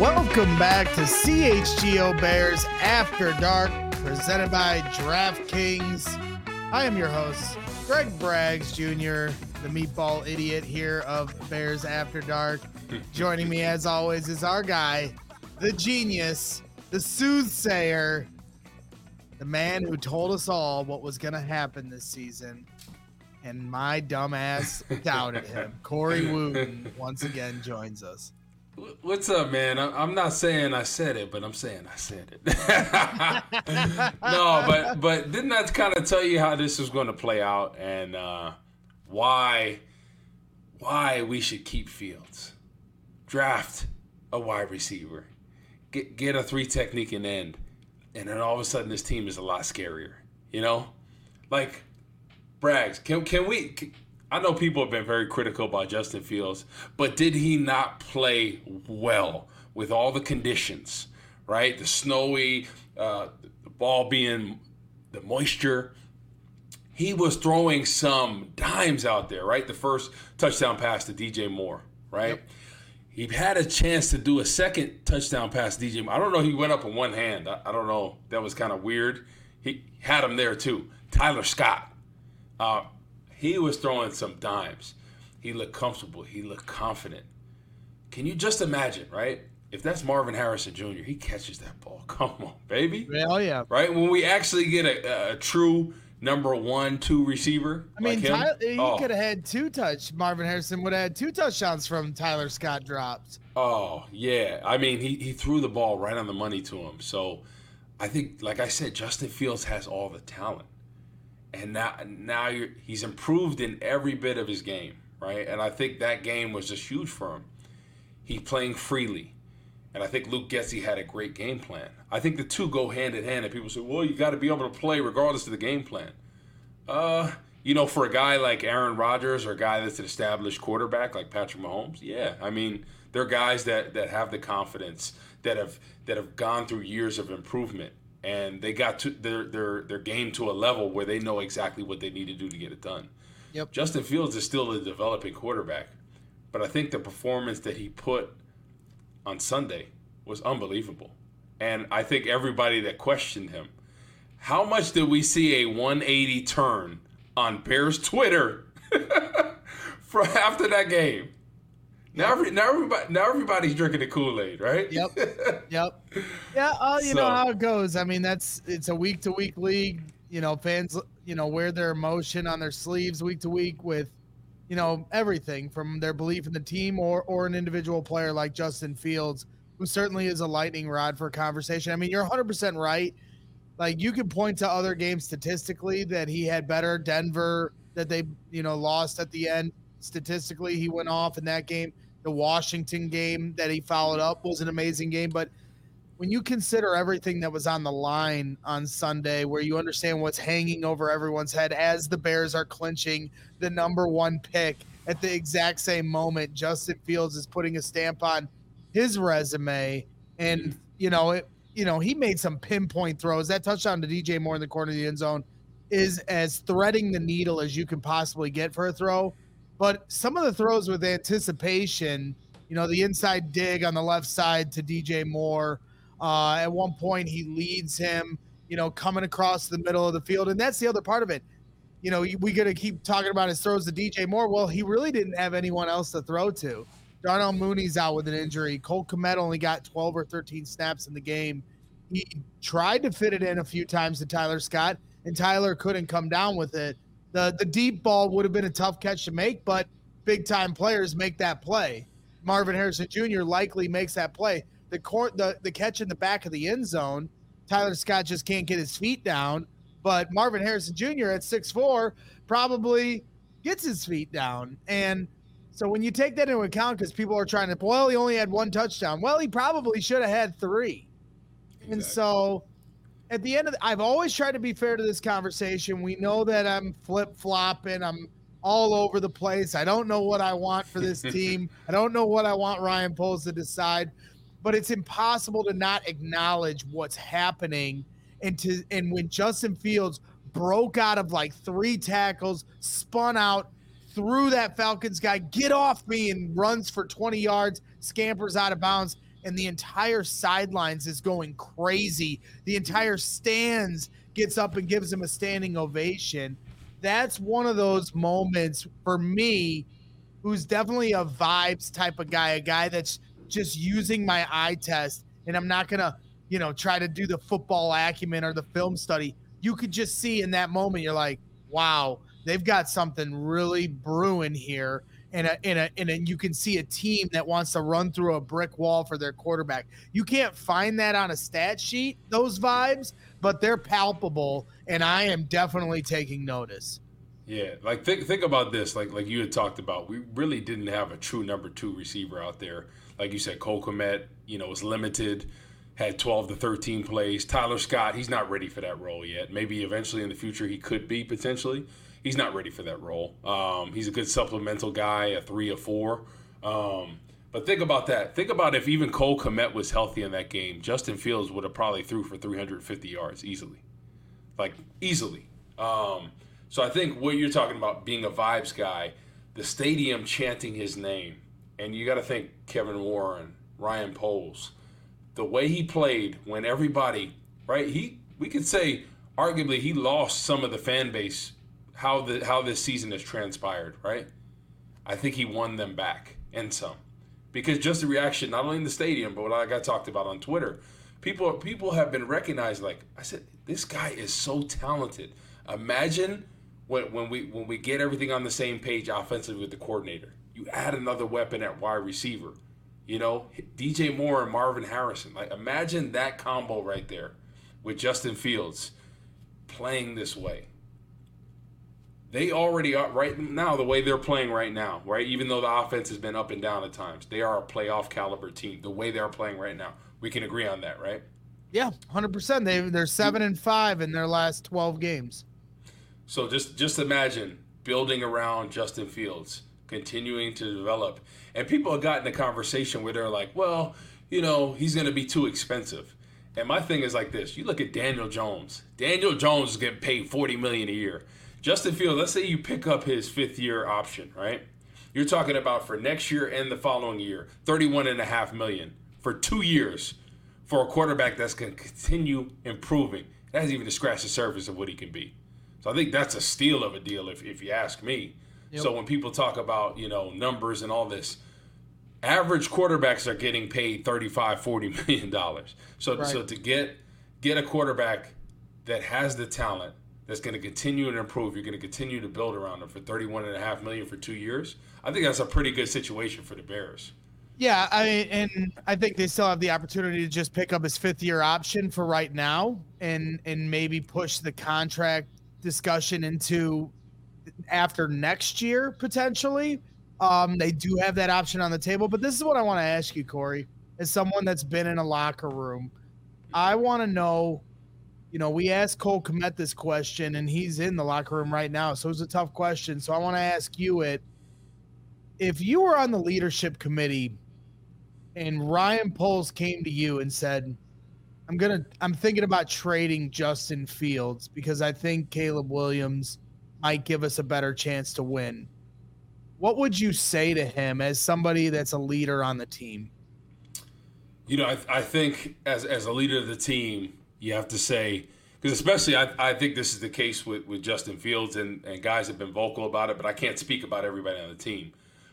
Welcome back to CHGO Bears After Dark, presented by DraftKings. I am your host, Greg Braggs Jr., the meatball idiot here of Bears After Dark. Joining me, as always, is our guy, the genius, the soothsayer, the man who told us all what was going to happen this season. And my dumbass doubted him. Corey Wootton once again joins us. What's up, man? I'm not saying I said it, but I'm saying I said it. no, but but didn't that kind of tell you how this was going to play out and uh, why why we should keep Fields, draft a wide receiver, get get a three technique and end, and then all of a sudden this team is a lot scarier. You know, like Braggs, can can we? Can, I know people have been very critical about Justin Fields, but did he not play well with all the conditions, right? The snowy, uh, the ball being the moisture. He was throwing some dimes out there, right? The first touchdown pass to DJ Moore, right? Yep. He had a chance to do a second touchdown pass to DJ Moore. I don't know. He went up in one hand. I, I don't know. That was kind of weird. He had him there too. Tyler Scott. Uh, he was throwing some dimes. He looked comfortable. He looked confident. Can you just imagine, right? If that's Marvin Harrison Jr., he catches that ball. Come on, baby. Oh yeah. Right when we actually get a, a true number one, two receiver. I mean, like Tyler, he oh. could have had two touch. Marvin Harrison would have had two touchdowns from Tyler Scott drops. Oh yeah, I mean, he he threw the ball right on the money to him. So I think, like I said, Justin Fields has all the talent and now now he's improved in every bit of his game, right? And I think that game was just huge for him. He's playing freely, and I think Luke Getsy had a great game plan. I think the two go hand in hand, and people say, "Well, you got to be able to play regardless of the game plan." Uh, you know, for a guy like Aaron Rodgers or a guy that's an established quarterback like Patrick Mahomes, yeah, I mean, they're guys that that have the confidence that have that have gone through years of improvement and they got to their their their game to a level where they know exactly what they need to do to get it done. Yep. Justin Fields is still a developing quarterback, but I think the performance that he put on Sunday was unbelievable. And I think everybody that questioned him, how much did we see a 180 turn on Bears Twitter for after that game? Now, every, now everybody, now everybody's drinking the Kool Aid, right? Yep, yep, yeah. Uh, you so, know how it goes. I mean, that's it's a week to week league. You know, fans, you know, wear their emotion on their sleeves week to week with, you know, everything from their belief in the team or or an individual player like Justin Fields, who certainly is a lightning rod for conversation. I mean, you're 100 percent right. Like you can point to other games statistically that he had better. Denver that they you know lost at the end statistically he went off in that game. The Washington game that he followed up was an amazing game, but when you consider everything that was on the line on Sunday, where you understand what's hanging over everyone's head as the Bears are clinching the number one pick at the exact same moment, Justin Fields is putting a stamp on his resume, and you know it. You know he made some pinpoint throws. That touchdown to DJ Moore in the corner of the end zone is as threading the needle as you can possibly get for a throw. But some of the throws with anticipation, you know, the inside dig on the left side to DJ Moore. Uh, at one point, he leads him you know, coming across the middle of the field. And that's the other part of it. You know, we got to keep talking about his throws to DJ Moore. Well, he really didn't have anyone else to throw to. Darnell Mooney's out with an injury. Cole Kmet only got 12 or 13 snaps in the game. He tried to fit it in a few times to Tyler Scott, and Tyler couldn't come down with it. The the deep ball would have been a tough catch to make, but big time players make that play. Marvin Harrison Jr. likely makes that play. The court the, the catch in the back of the end zone, Tyler Scott just can't get his feet down. But Marvin Harrison Jr. at six four probably gets his feet down. And so when you take that into account, because people are trying to, well, he only had one touchdown. Well, he probably should have had three. Exactly. And so at the end of the, I've always tried to be fair to this conversation. We know that I'm flip flopping. I'm all over the place. I don't know what I want for this team. I don't know what I want Ryan Poles to decide, but it's impossible to not acknowledge what's happening. And to and when Justin Fields broke out of like three tackles, spun out, through that Falcons guy, get off me, and runs for 20 yards, scampers out of bounds, and the entire sidelines is going crazy. The entire stands gets up and gives him a standing ovation. That's one of those moments for me, who's definitely a vibes type of guy, a guy that's just using my eye test, and I'm not gonna, you know, try to do the football acumen or the film study. You could just see in that moment, you're like, wow, they've got something really brewing here. And a, and a, and a, you can see a team that wants to run through a brick wall for their quarterback. You can't find that on a stat sheet, those vibes, but they're palpable, and I am definitely taking notice. Yeah, like think think about this, like like you had talked about. We really didn't have a true number two receiver out there. Like you said, Cole Kmet, you know, was limited, had 12 to 13 plays. Tyler Scott, he's not ready for that role yet. Maybe eventually in the future he could be potentially he's not ready for that role. Um, he's a good supplemental guy, a three or four. Um, but think about that. Think about if even Cole Kmet was healthy in that game, Justin Fields would have probably threw for 350 yards easily, like easily. Um, so I think what you're talking about being a vibes guy, the stadium chanting his name, and you got to think Kevin Warren, Ryan Poles, the way he played when everybody, right? He we could say arguably he lost some of the fan base how the how this season has transpired, right? I think he won them back and some, because just the reaction, not only in the stadium, but what I got talked about on Twitter, people people have been recognized. Like I said, this guy is so talented. Imagine when when we when we get everything on the same page offensively with the coordinator. You add another weapon at wide receiver. You know, DJ Moore and Marvin Harrison. Like imagine that combo right there with Justin Fields playing this way they already are right now the way they're playing right now, right? Even though the offense has been up and down at times, they are a playoff caliber team. The way they're playing right now, we can agree on that, right? Yeah, hundred percent. They they're seven and five in their last twelve games. So just just imagine building around Justin Fields, continuing to develop, and people have gotten a conversation where they're like, well, you know, he's going to be too expensive. And my thing is like this: you look at Daniel Jones. Daniel Jones is getting paid forty million a year. Justin Fields, let's say you pick up his fifth year option, right? You're talking about for next year and the following year, 31 and a half million for two years for a quarterback that's going to continue improving. That hasn't even to scratch the surface of what he can be. So I think that's a steal of a deal, if, if you ask me. Yep. So when people talk about, you know, numbers and all this, average quarterbacks are getting paid 35, 40 million dollars. So right. so to get get a quarterback that has the talent that's going to continue to improve. You're going to continue to build around him for 31 and a half million for two years. I think that's a pretty good situation for the Bears. Yeah, I and I think they still have the opportunity to just pick up his fifth year option for right now, and and maybe push the contract discussion into after next year potentially. Um, they do have that option on the table, but this is what I want to ask you, Corey, as someone that's been in a locker room. I want to know you know, we asked Cole Kmet this question, and he's in the locker room right now. So it's a tough question. So I want to ask you it. If you were on the leadership committee and Ryan Poles came to you and said, I'm gonna I'm thinking about trading Justin Fields because I think Caleb Williams might give us a better chance to win. What would you say to him as somebody that's a leader on the team? You know, I, I think as as a leader of the team, you have to say, because especially I, I think this is the case with, with Justin Fields and, and guys have been vocal about it, but I can't speak about everybody on the team.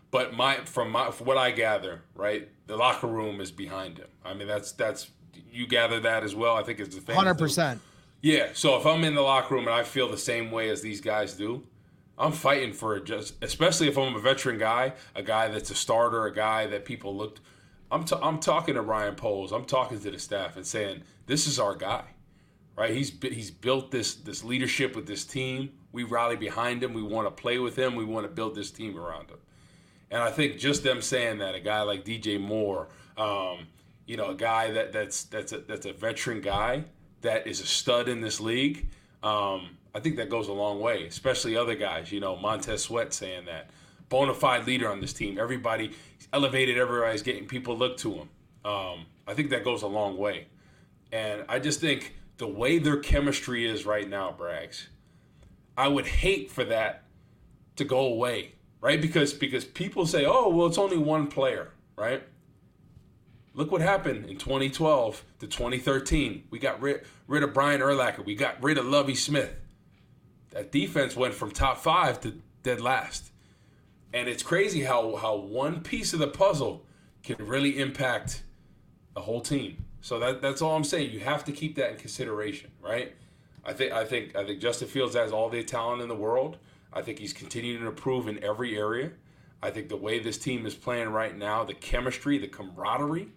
But my from my from what I gather, right, the locker room is behind him. I mean, that's that's you gather that as well. I think it's the hundred percent. Yeah. So if I'm in the locker room and I feel the same way as these guys do, I'm fighting for it. Just especially if I'm a veteran guy, a guy that's a starter, a guy that people looked. I'm t- I'm talking to Ryan Poles. I'm talking to the staff and saying this is our guy, right? He's he's built this this leadership with this team. We rally behind him. We want to play with him. We want to build this team around him. And I think just them saying that, a guy like DJ Moore, um, you know, a guy that that's that's a that's a veteran guy that is a stud in this league. Um, I think that goes a long way, especially other guys. You know, Montez Sweat saying that bona fide leader on this team. Everybody elevated. Everybody's getting people look to him. Um, I think that goes a long way, and I just think the way their chemistry is right now, Braggs. I would hate for that to go away right? Because because people say, oh, well, it's only one player, right? Look what happened in 2012 to 2013. We got rid, rid of Brian Urlacher. We got rid of Lovie Smith. That defense went from top five to dead last. And it's crazy how, how one piece of the puzzle can really impact the whole team. So that, that's all I'm saying. You have to keep that in consideration, right? I think I think I think Justin Fields has all the talent in the world. I think he's continuing to improve in every area. I think the way this team is playing right now, the chemistry, the camaraderie,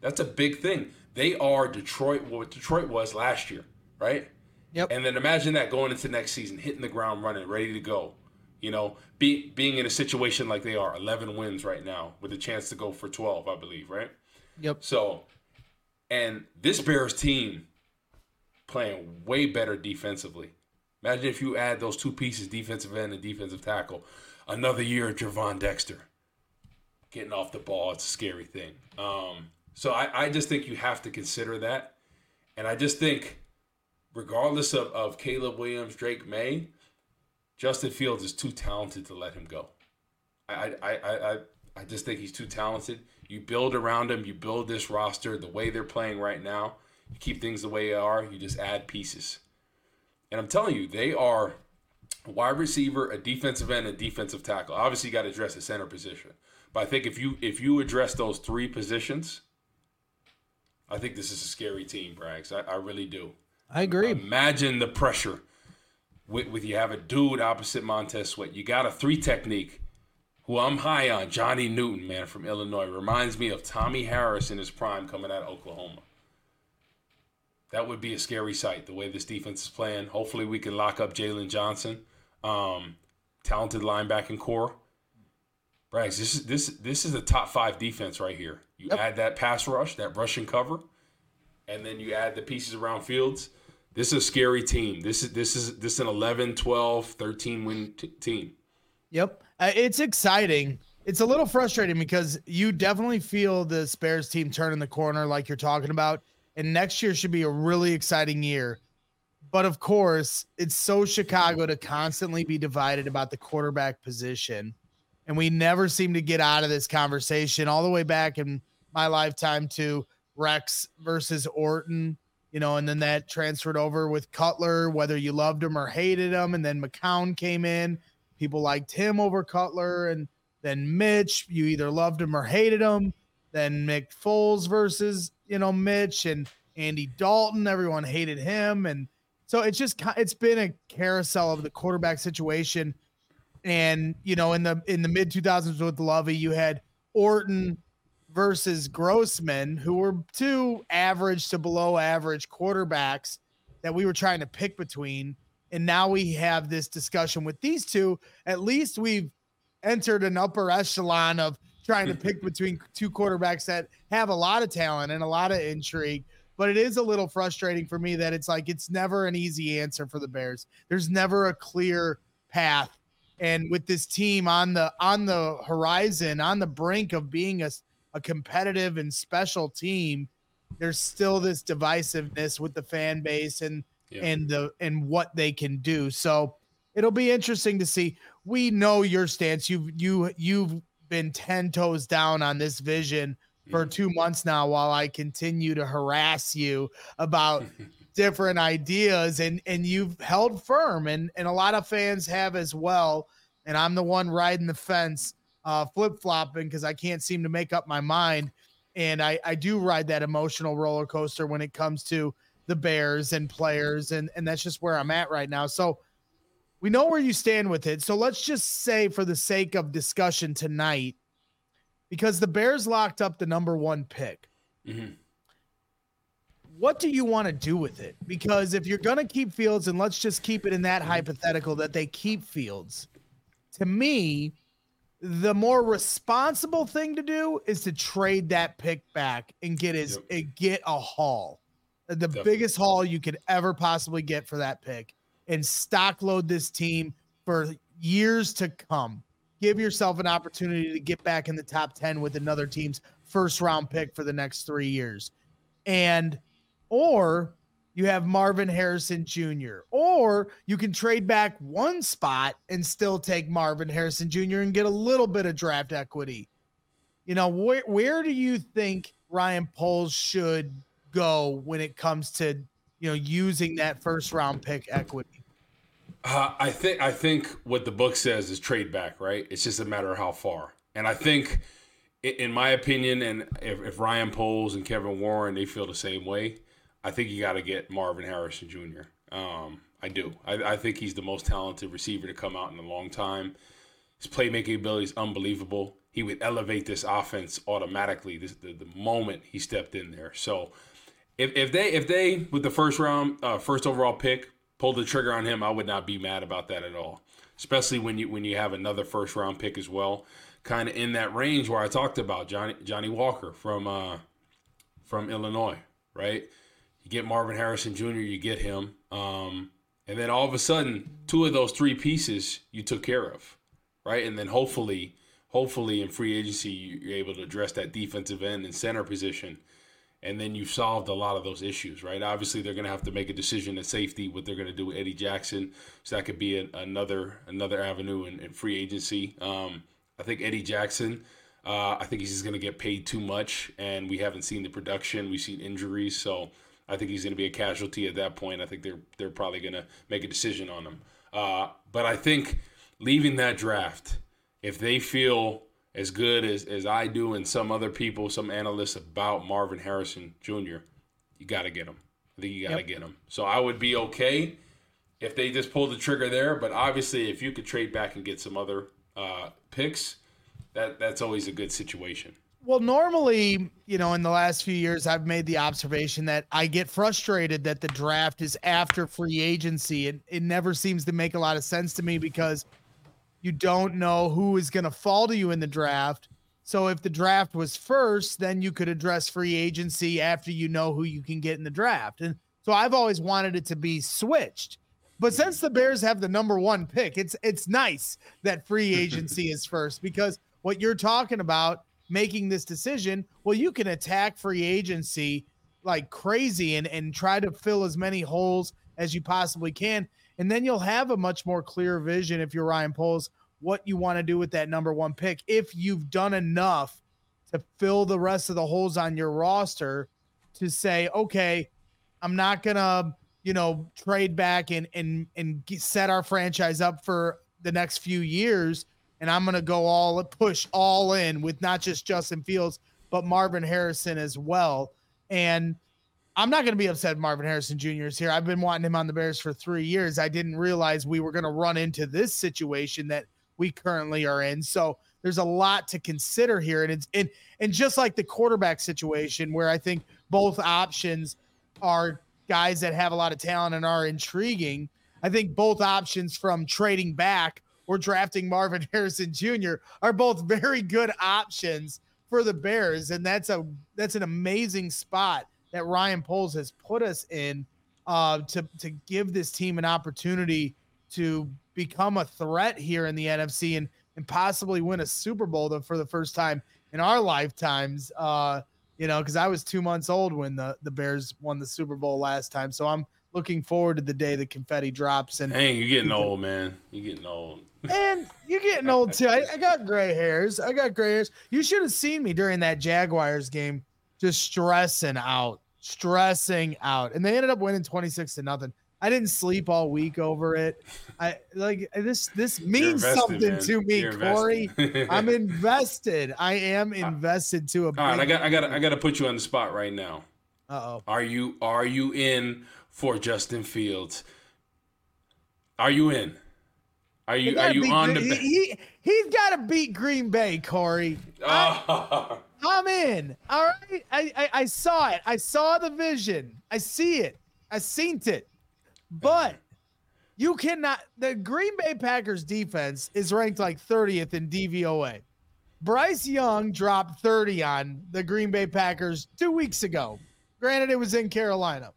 that's a big thing. They are Detroit, what Detroit was last year, right? Yep. And then imagine that going into next season, hitting the ground running, ready to go. You know, be, being in a situation like they are, 11 wins right now, with a chance to go for 12, I believe, right? Yep. So, and this Bears team playing way better defensively. Imagine if you add those two pieces, defensive end and defensive tackle. Another year of Gervon Dexter. Getting off the ball, it's a scary thing. Um, so I, I just think you have to consider that. And I just think, regardless of, of Caleb Williams, Drake Maye, Justin Fields is too talented to let him go. I, I, I, I, I just think he's too talented. You build around him, you build this roster the way they're playing right now. You keep things the way they are, you just add pieces. And I'm telling you, they are wide receiver, a defensive end, and defensive tackle. Obviously, you got to address the center position. But I think if you if you address those three positions, I think this is a scary team, Braggs. I, I really do. I agree. Imagine the pressure with, with you have a dude opposite Montez Sweat. You got a three technique who I'm high on, Johnny Newton, man, from Illinois. Reminds me of Tommie Harris in his prime coming out of Oklahoma that would be a scary sight. The way this defense is playing. Hopefully, we can lock up Jaylon Johnson, um, talented linebacking core. Braggs, this is this this is a top five defense right here. You yep. add that pass rush, that rushing cover, and then you add the pieces around Fields. This is a scary team. This is this is this is an 11, 12, 13 win t- team. Yep. Uh, it's exciting. It's a little frustrating because you definitely feel the Bears team turning the corner like you're talking about and next year should be a really exciting year. But of course, it's so Chicago to constantly be divided about the quarterback position. And we never seem to get out of this conversation all the way back in my lifetime to Rex versus Orton, you know, and then that transferred over with Cutler, whether you loved him or hated him. And then McCown came in. People liked him over Cutler. And then Mitch, you either loved him or hated him. Then Nick Foles versus you know Mitch and Andy Dalton. Everyone hated him, and so it's just it's been a carousel of the quarterback situation. And you know, in the in the mid 2000s with Lovie, you had Orton versus Grossman, who were two average to below average quarterbacks that we were trying to pick between. And now we have this discussion with these two. At least we've entered an upper echelon of trying to mm-hmm. pick between two quarterbacks that have a lot of talent and a lot of intrigue. But it is a little frustrating for me that it's like it's never an easy answer for the Bears. There's never a clear path. And with this team on the on the horizon, on the brink of being a, a competitive and special team, there's still this divisiveness with the fan base and yeah. and the and what they can do. So it'll be interesting to see. We know your stance. You've you you've been 10 toes down on this vision for two months now while I continue to harass you about different ideas and and you've held firm and and a lot of fans have as well and i'm the one riding the fence uh flip-flopping because i can't seem to make up my mind and i i do ride that emotional roller coaster when it comes to the bears and players and and that's just where i'm at right now. So we know where you stand with it. So let's just say for the sake of discussion tonight because the bears locked up the number one pick mm-hmm. what do you want to do with it? Because if you're going to keep Fields, and let's just keep it in that hypothetical that they keep Fields, to me, the more responsible thing to do is to trade that pick back and get his yep. get a haul, the Definitely. biggest haul you could ever possibly get for that pick, and stock load this team for years to come. Give yourself an opportunity to get back in the top ten with another team's first round pick for the next three years, and or you have Marvin Harrison Jr. Or you can trade back one spot and still take Marvin Harrison Jr. and get a little bit of draft equity. You know, where where do you think Ryan Poles should go when it comes to, you know, using that first round pick equity? Uh, I think I think what the book says is trade back, right? It's just a matter of how far. And I think in my opinion, and if, if Ryan Poles and Kevin Warren they feel the same way, I think you got to get Marvin Harrison Jr. Um, I do. I, I, think he's the most talented receiver to come out in a long time. His playmaking ability is unbelievable. He would elevate this offense automatically this, the, the moment he stepped in there. So if, if they if they with the first round uh, first overall pick pulled the trigger on him, I would not be mad about that at all. Especially when you when you have another first round pick as well, kind of in that range where I talked about Johnny Johnny Walker from uh, from Illinois, right? You get Marvin Harrison Jr., you get him. Um, and then all of a sudden, two of those three pieces you took care of, right? And then hopefully, hopefully in free agency, you're able to address that defensive end and center position. And then you've solved a lot of those issues, right? Obviously, they're going to have to make a decision at safety what they're going to do with Eddie Jackson. So that could be another another avenue in, in free agency. Um, I think Eddie Jackson, uh, I think he's just going to get paid too much, and we haven't seen the production. We've seen injuries, so I think he's going to be a casualty at that point. I think they're they're probably going to make a decision on him. Uh, but I think leaving that draft, if they feel as good as, as I do and some other people, some analysts about Marvin Harrison Jr., you got to get him. I think you got to yep. get him. So I would be okay if they just pull the trigger there. But obviously, if you could trade back and get some other uh, picks, that that's always a good situation. Well, normally, you know, in the last few years, I've made the observation that I get frustrated that the draft is after free agency. And it never seems to make a lot of sense to me because you don't know who is going to fall to you in the draft. So if the draft was first, then you could address free agency after you know who you can get in the draft. And so I've always wanted it to be switched. But since the Bears have the number one pick, it's it's nice that free agency is first because what you're talking about making this decision, well, you can attack free agency like crazy and, and try to fill as many holes as you possibly can. And then you'll have a much more clear vision if you're Ryan Poles, what you want to do with that number one pick. If you've done enough to fill the rest of the holes on your roster to say, okay, I'm not gonna, you know, trade back and and and set our franchise up for the next few years and I'm to go all push all in with not just Justin Fields, but Marvin Harrison as well. And I'm not going to be upset Marvin Harrison Jr. is here. I've been wanting him on the Bears for three years. I didn't realize we were going to run into this situation that we currently are in. So there's a lot to consider here. And it's and and just like the quarterback situation where I think both options are guys that have a lot of talent and are intriguing. I think both options from trading back or drafting Marvin Harrison Jr. are both very good options for the Bears, and that's a that's an amazing spot that Ryan Poles has put us in uh, to to give this team an opportunity to become a threat here in the NFC and and possibly win a Super Bowl for the first time in our lifetimes. Uh, you know, because I was two months old when the the Bears won the Super Bowl last time, so I'm looking forward to the day the confetti drops. And hey, you're getting old, man. You're getting old. And you're getting old too. I, I, got gray hairs. I got gray hairs. You should have seen me during that Jaguars game, just stressing out, stressing out. And they ended up winning 26 to nothing. I didn't sleep all week over it. I like this. This means invested, something man. to me, You're Corey. I'm invested. I am uh, invested to a. All right, I got, I got, I got to put you on the spot right now. Uh oh. Are you, are you in for Justin Fields? Are you in? Are you, are you on the? He, he he's got to beat Green Bay, Corey. Oh. I'm in. All right. I, I I saw it. I saw the vision. I see it. I seen it. But you cannot. The Green Bay Packers defense is ranked like 30th in DVOA. Bryce Young dropped 30 on the Green Bay Packers two weeks ago. Granted, it was in Carolina.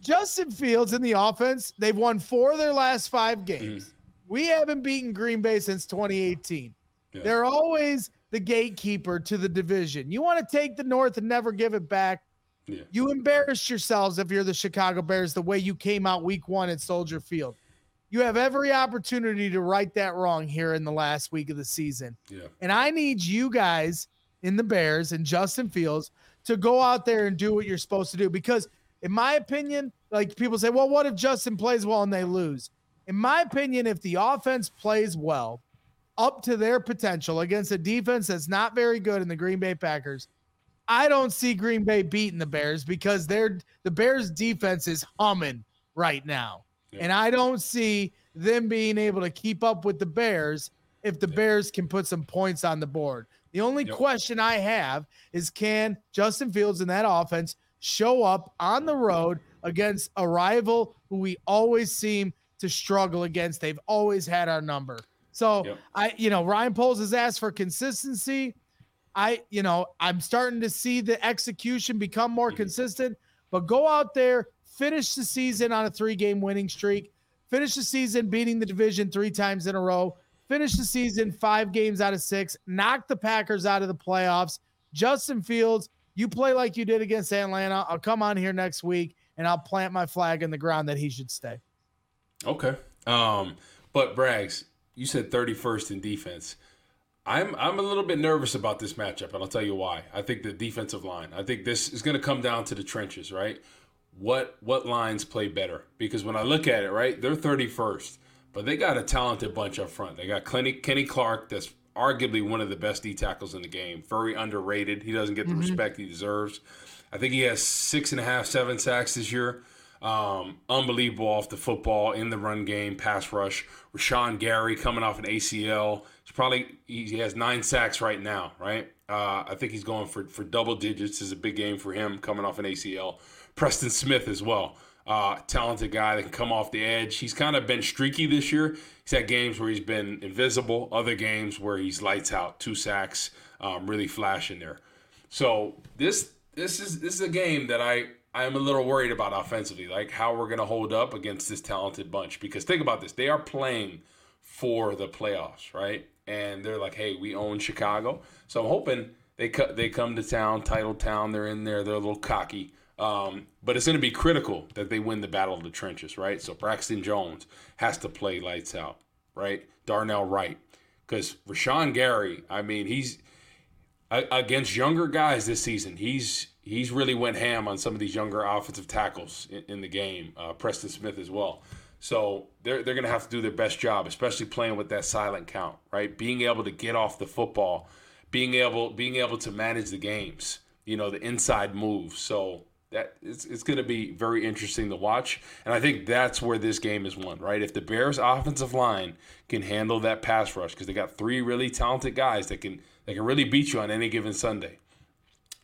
Justin Fields in the offense, they've won four of their last five games. Mm. We haven't beaten Green Bay since 2018. Yeah. They're always the gatekeeper to the division. You want to take the North and never give it back. Yeah. You embarrassed yourselves if you're the Chicago Bears the way you came out week one at Soldier Field. You have every opportunity to right that wrong here in the last week of the season. Yeah. And I need you guys in the Bears and Justin Fields to go out there and do what you're supposed to do. Because, in my opinion, like people say, well, what if Justin plays well and they lose? In my opinion, if the offense plays well up to their potential against a defense that's not very good in the Green Bay Packers, I don't see Green Bay beating the Bears because they're the Bears defense is humming right now. Yeah. And I don't see them being able to keep up with the Bears if the yeah. Bears can put some points on the board. The only yep. question I have is can Justin Fields and that offense show up on the road against a rival who we always seem to struggle against? They've always had our number. So yep. I, you know, Ryan Poles has asked for consistency. I, you know, I'm starting to see the execution become more mm-hmm. consistent, but go out there, finish the season on a three game winning streak, finish the season beating the division three times in a row, finish the season five games out of six, knock the Packers out of the playoffs. Justin Fields, you play like you did against Atlanta. I'll come on here next week and I'll plant my flag in the ground that he should stay. Okay. Um, but Braggs, you said 31st in defense. I'm I'm a little bit nervous about this matchup, and I'll tell you why. I think the defensive line. I think this is going to come down to the trenches, right? What what lines play better? Because when I look at it, right, they're 31st, but they got a talented bunch up front. They got Kenny, Kenny Clark, that's arguably one of the best D tackles in the game. Very underrated. He doesn't get the mm-hmm. respect he deserves. I think he has six and a half, seven sacks this year. Um, unbelievable off the football in the run game, pass rush. Rashan Gary coming off an ACL. He's probably he has nine sacks right now, right? Uh, I think he's going for for double digits. Is a big game for him coming off an ACL. Preston Smith as well. Uh, talented guy that can come off the edge. He's kind of been streaky this year. He's had games where he's been invisible, other games where he's lights out, two sacks, um, really flashing there. So this this is this is a game that I I'm a little worried about offensively, like how we're going to hold up against this talented bunch. Because think about this: they are playing for the playoffs, right? And they're like, "Hey, we own Chicago," so I'm hoping they cut they come to town, title town. They're in there. They're a little cocky, um, but it's going to be critical that they win the battle of the trenches, right? So Braxton Jones has to play lights out, right? Darnell Wright, because Rashan Gary, I mean, he's against younger guys this season. He's he's really went ham on some of these younger offensive tackles in, in the game. Uh, Preston Smith as well. So they're they're gonna have to do their best job, especially playing with that silent count, right? Being able to get off the football, being able being able to manage the games, you know, the inside moves. So that it's it's gonna be very interesting to watch, and I think that's where this game is won, right? If the Bears' offensive line can handle that pass rush, because they got three really talented guys that can that can really beat you on any given Sunday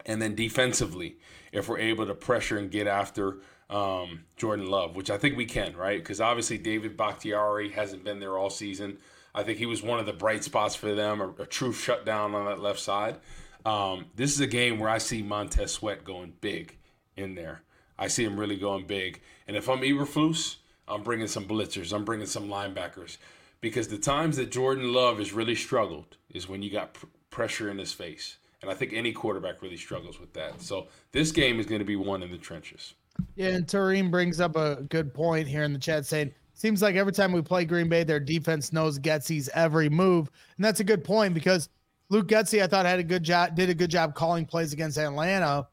and then defensively, if we're able to pressure and get after um, Jordan Love, which I think we can, right? Because obviously David Bakhtiari hasn't been there all season. I think he was one of the bright spots for them, a, a true shutdown on that left side. Um, this is a game where I see Montez Sweat going big in there. I see him really going big. And if I'm Eberflus, I'm bringing some blitzers. I'm bringing some linebackers. Because the times that Jordan Love has really struggled is when you got pr- pressure in his face. And I think any quarterback really struggles with that. So this game is going to be won in the trenches. Yeah, and Tareem brings up a good point here in the chat saying, seems like every time we play Green Bay, their defense knows Getsy's every move. And that's a good point because Luke Getsy, I thought, had a good job, did a good job calling plays against Atlanta.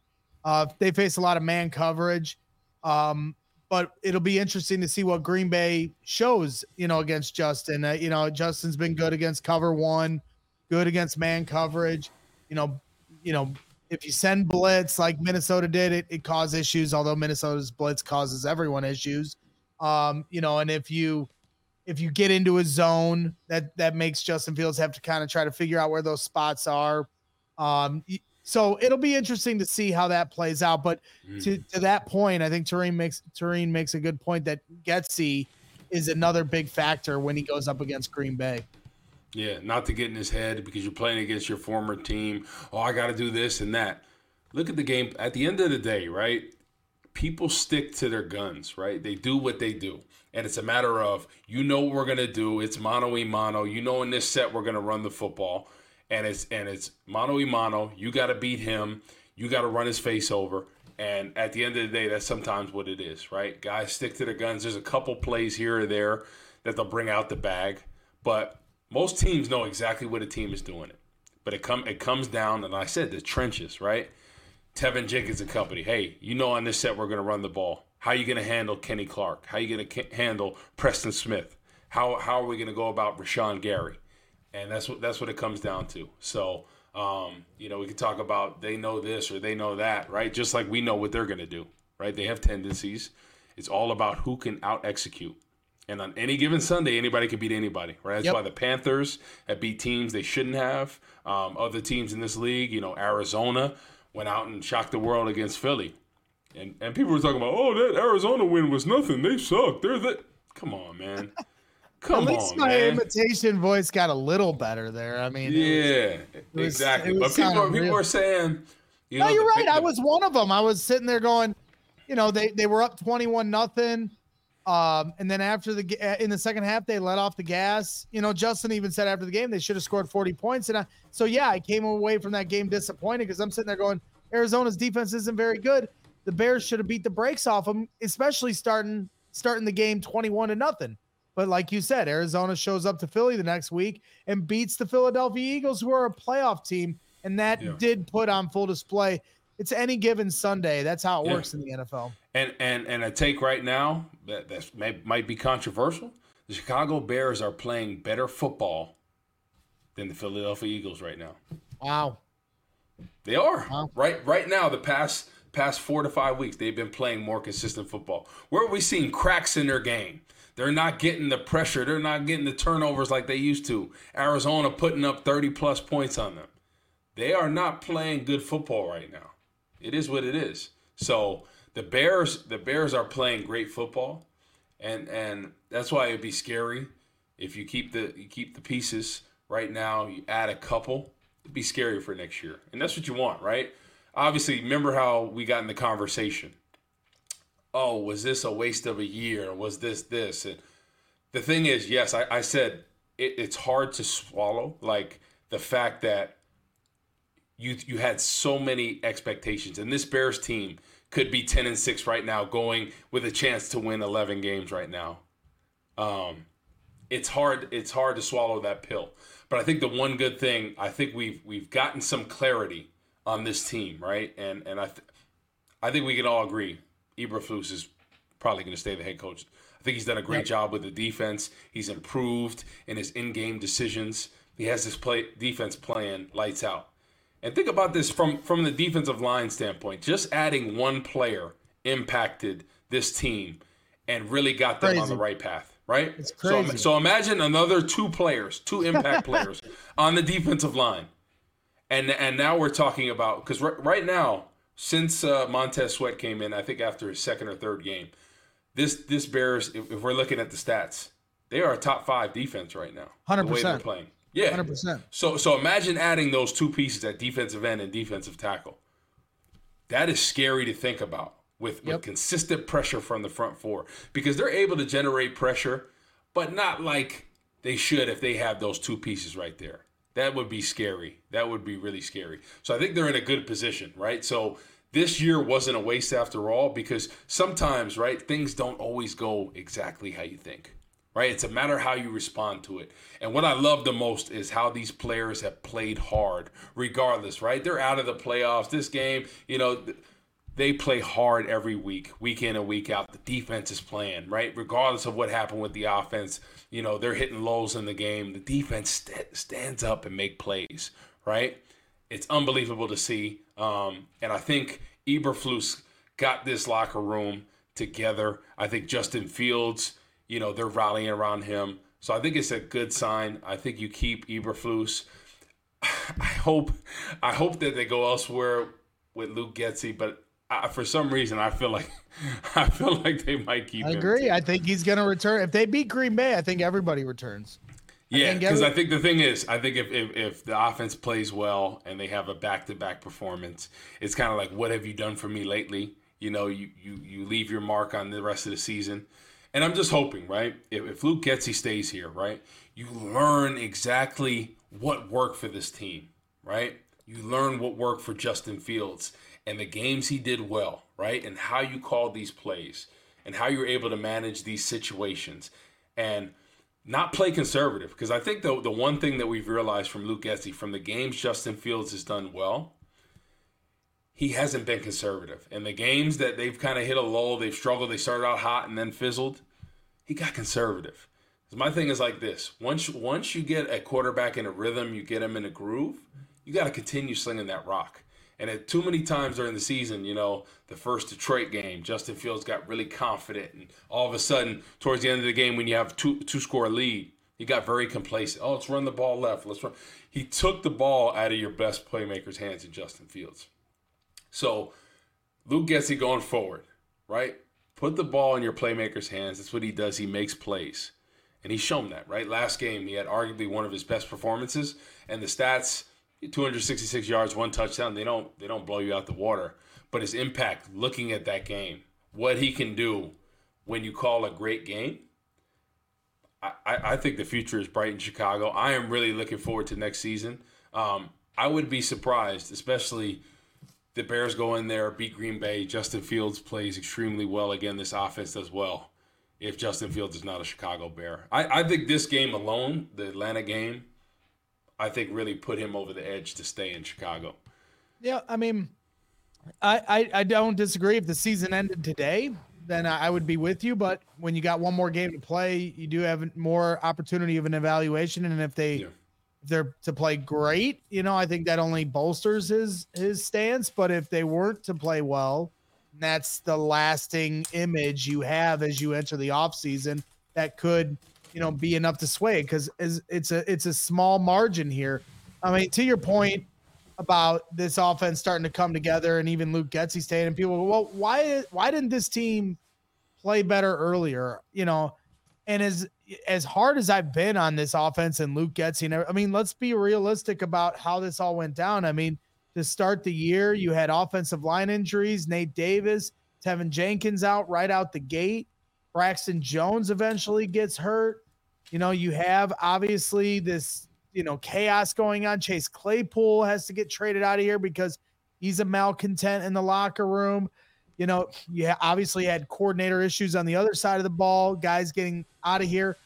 Uh, they face a lot of man coverage. Um, but it'll be interesting to see what Green Bay shows, you know, against Justin. Uh, you know, Justin's been good against cover one, good against man coverage. You know, you know, if you send blitz like Minnesota did, it it causes issues. Although Minnesota's blitz causes everyone issues. Um, you know, and if you if you get into a zone, that that makes Justin Fields have to kind of try to figure out where those spots are. Um, so it'll be interesting to see how that plays out. But mm. to, to that point, I think Terrain makes Terrain makes a good point that Getsy is another big factor when he goes up against Green Bay. Yeah, not to get in his head because you're playing against your former team. Oh, I got to do this and that. Look at the game. At the end of the day, right? People stick to their guns, right? They do what they do. And it's a matter of, you know what we're going to do. It's mano y mano. You know in this set we're going to run the football and it's and it's mano y mano. You got to beat him. You got to run his face over. And at the end of the day, that's sometimes what it is, right? Guys stick to their guns. There's a couple plays here or there that they'll bring out the bag, but most teams know exactly what a team is doing it. But it come it comes down, and I said the trenches, right? Teven Jenkins and company. Hey, you know on this set we're going to run the ball. How are you going to handle Kenny Clark? How are you going to handle Preston Smith? How how are we going to go about Rashan Gary? and that's what that's what it comes down to. So, um, you know, we can talk about they know this or they know that, right? Just like we know what they're going to do, right? They have tendencies. It's all about who can out execute. And on any given Sunday, anybody can beat anybody, right? That's yep. why the Panthers have beat teams they shouldn't have. Um, other teams in this league, you know, Arizona went out and shocked the world against Philly. And, and people were talking about, oh, that Arizona win was nothing. They suck. They're the. Come on, man. Come At least on, my man. imitation voice got a little better there. I mean, yeah, was, exactly. but people, people are saying, you know, no, you're right. I was one of them. I was sitting there going, you know, they they were up twenty one nothing. Um, and then after the in the second half, they let off the gas. You know, Justin even said after the game they should have scored 40 points. And I, so yeah, I came away from that game disappointed because I'm sitting there going, Arizona's defense isn't very good. The Bears should have beat the brakes off them, especially starting starting the game 21 to nothing. But like you said, Arizona shows up to Philly the next week and beats the Philadelphia Eagles, who are a playoff team. And that yeah. did put on full display. It's any given Sunday. That's how it yeah. works in the NFL. And and and a take right now that that may, might be controversial. The Chicago Bears are playing better football than the Philadelphia Eagles right now. Wow. They are. Wow. Right right now the past past 4 to 5 weeks they've been playing more consistent football. Where are we seeing cracks in their game? They're not getting the pressure. They're not getting the turnovers like they used to. Arizona putting up 30 plus points on them. They are not playing good football right now. It is what it is. So the Bears, the Bears are playing great football, and and that's why it'd be scary if you keep the you keep the pieces right now. You add a couple, it'd be scary for next year, and that's what you want, right? Obviously, remember how we got in the conversation oh, was this a waste of a year? Was this this? And the thing is, yes, I, I said it, it's hard to swallow, like the fact that you you had so many expectations, and this Bears team could be ten and six right now, going with a chance to win eleven games right now. Um, it's hard it's hard to swallow that pill. But I think the one good thing, I think we've we've gotten some clarity on this team, right? And and I th- I think we can all agree Eberflus is probably going to stay the head coach. I think he's done a great job with the defense. He's improved in his in-game decisions. He has this play defense playing lights out. And think about this from from the defensive line standpoint. Just adding one player impacted this team and really got them crazy. on the right path, right? It's crazy. So, so imagine another two players, two impact players on the defensive line. And and now we're talking about because right, right now since uh, Montez Sweat came in, I think after his second or third game, this this Bears, if, if we're looking at the stats, they are a top five defense right now. Hundred percent. The way they're playing. Yeah. Hundred percent. So so imagine adding those two pieces at defensive end and defensive tackle. That is scary to think about with, yep. with consistent pressure from the front four because they're able to generate pressure, but not like they should if they have those two pieces right there. That would be scary. That would be really scary. So I think they're in a good position, right? So this year wasn't a waste after all because sometimes, right, things don't always go exactly how you think. Right? It's a matter how you respond to it. And what I love the most is how these players have played hard regardless, right? They're out of the playoffs. This game, you know, they play hard every week, week in and week out. The defense is playing, right? Regardless of what happened with the offense, you know, they're hitting lows in the game. The defense st- stands up and make plays, right? It's unbelievable to see. Um, and I think Eberflus got this locker room together. I think Justin Fields, you know, they're rallying around him. So I think it's a good sign. I think you keep Eberflus. I hope, I hope that they go elsewhere with Luke Getsy, but I, for some reason, I feel like I feel like they might keep. I agree. Too. I think he's going to return. If they beat Green Bay, I think everybody returns. Yeah, because I, I, think the thing is, I think if, if, if the offense plays well and they have a back to back performance, it's kind of like, what have you done for me lately? You know, you, you you leave your mark on the rest of the season, and I'm just hoping, right? If, if Luke Getsy stays here, right, you learn exactly what worked for this team, right? You learn what worked for Justin Fields and the games he did well, right? And how you called these plays and how you're able to manage these situations and not play conservative. Because I think the, the one thing that we've realized from Luke Getsy, from the games Justin Fields has done well, he hasn't been conservative. And the games that they've kind of hit a lull, they've struggled, they started out hot and then fizzled, he got conservative. My thing is like this: once once you get a quarterback in a rhythm, you get him in a groove, you got to continue slinging that rock. And at too many times during the season, you know, the first Detroit game, Justin Fields got really confident, and all of a sudden, towards the end of the game, when you have two two score lead, he got very complacent. Oh, let's run the ball left. Let's run. He took the ball out of your best playmaker's hands in Justin Fields. So Luke Getsy going forward, right? Put the ball in your playmaker's hands. That's what he does. He makes plays. And he's shown that, right? Last game, he had arguably one of his best performances. And the stats 266 yards, one touchdown. They don't they don't blow you out the water, but his impact. Looking at that game, what he can do when you call a great game. I, I think the future is bright in Chicago. I am really looking forward to next season. Um, I would be surprised, especially the Bears go in there, beat Green Bay. Justin Fields plays extremely well again. This offense does well. If Justin Fields is not a Chicago Bear, I, I think this game alone, the Atlanta game, I think really put him over the edge to stay in Chicago. Yeah, I mean, I, I, I don't disagree. If the season ended today, then I would be with you. But when you got one more game to play, you do have more opportunity of an evaluation. And if they yeah. If they're to play great, you know, I think that only bolsters his his stance. But if they weren't to play well, that's the lasting image you have as you enter the offseason that could you know be enough to sway because it's a it's a small margin here. I mean, to your point about this offense starting to come together, and even Luke Getsy staying, and people, go, well, why why didn't this team play better earlier? You know, and as as hard as I've been on this offense and Luke Getsy, I mean, let's be realistic about how this all went down. I mean, to start the year, you had offensive line injuries, Nate Davis, Tevin Jenkins out right out the gate. Braxton Jones eventually gets hurt. You know, you have obviously this, you know, chaos going on. Chase Claypool has to get traded out of here because he's a malcontent in the locker room. You know, you obviously had coordinator issues on the other side of the ball, guys getting out of here.